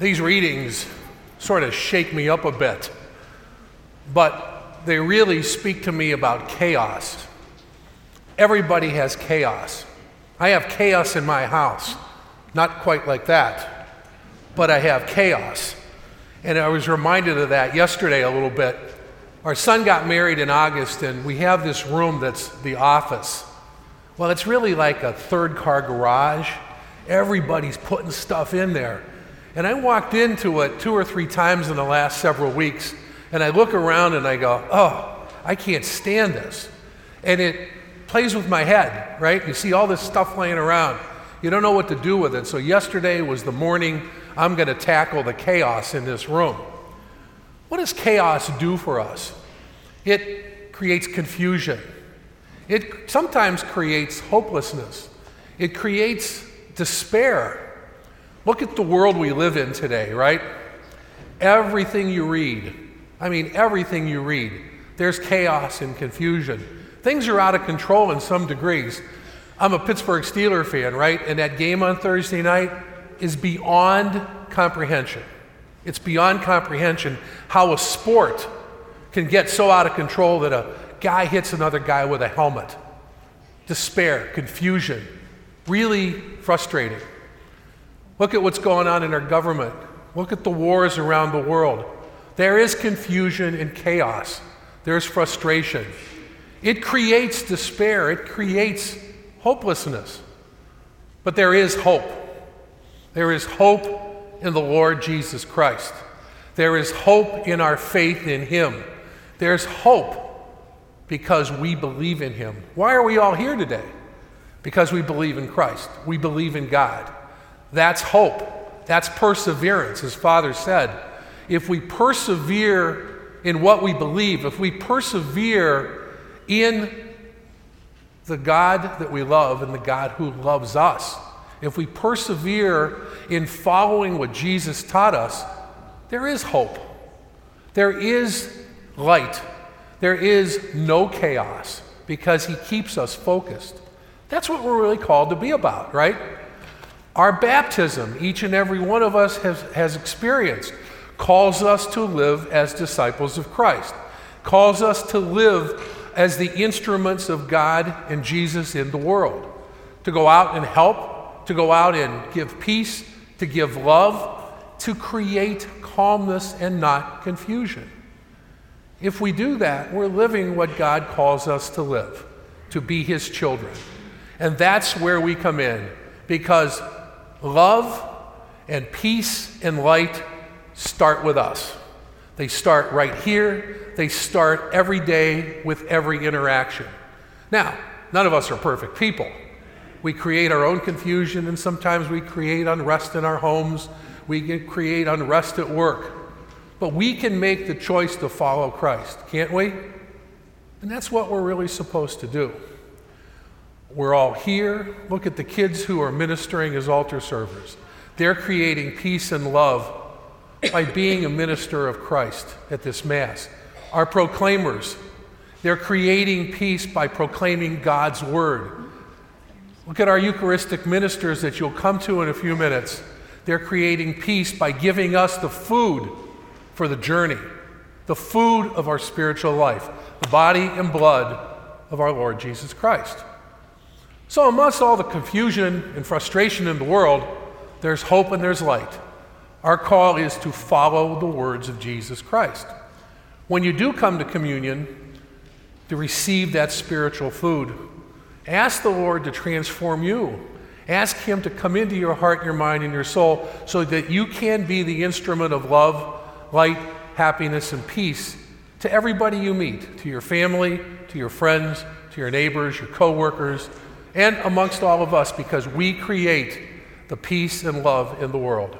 These readings sort of shake me up a bit, but they really speak to me about chaos. Everybody has chaos. I have chaos in my house. Not quite like that, but I have chaos. And I was reminded of that yesterday a little bit. Our son got married in August, and we have this room that's the office. Well, it's really like a third car garage. Everybody's putting stuff in there. And I walked into it two or three times in the last several weeks, and I look around and I go, oh, I can't stand this. And it plays with my head, right? You see all this stuff laying around. You don't know what to do with it. So, yesterday was the morning I'm going to tackle the chaos in this room. What does chaos do for us? It creates confusion. It sometimes creates hopelessness. It creates despair. Look at the world we live in today, right? Everything you read, I mean, everything you read, there's chaos and confusion. Things are out of control in some degrees. I'm a Pittsburgh Steeler fan, right? And that game on Thursday night is beyond comprehension. It's beyond comprehension how a sport can get so out of control that a guy hits another guy with a helmet. Despair, confusion, really frustrating. Look at what's going on in our government. Look at the wars around the world. There is confusion and chaos. There's frustration. It creates despair. It creates hopelessness. But there is hope. There is hope in the Lord Jesus Christ. There is hope in our faith in Him. There's hope because we believe in Him. Why are we all here today? Because we believe in Christ. We believe in God. That's hope. That's perseverance, as Father said. If we persevere in what we believe, if we persevere in the God that we love and the God who loves us, if we persevere in following what Jesus taught us, there is hope. There is light. There is no chaos because He keeps us focused. That's what we're really called to be about, right? Our baptism, each and every one of us has, has experienced, calls us to live as disciples of Christ, calls us to live as the instruments of God and Jesus in the world, to go out and help, to go out and give peace, to give love, to create calmness and not confusion. If we do that, we're living what God calls us to live, to be His children. And that's where we come in, because love and peace and light start with us. They start right here, they start every day with every interaction. Now, none of us are perfect people. We create our own confusion, and sometimes we create unrest in our homes. We can create unrest at work. But we can make the choice to follow Christ, can't we? And that's what we're really supposed to do. We're all here. Look at the kids who are ministering as altar servers. They're creating peace and love by being a minister of Christ at this Mass. Our proclaimers, they're creating peace by proclaiming God's Word. Look at our Eucharistic ministers that you'll come to in a few minutes. They're creating peace by giving us the food for the journey, the food of our spiritual life, the body and blood of our Lord Jesus Christ. So, amongst all the confusion and frustration in the world, there's hope and there's light. Our call is to follow the words of Jesus Christ. When you do come to communion, to receive that spiritual food, ask the Lord to transform you. Ask Him to come into your heart, your mind, and your soul so that you can be the instrument of love, light, happiness, and peace to everybody you meet, to your family, to your friends, to your neighbors, your coworkers, and amongst all of us because we create the peace and love in the world.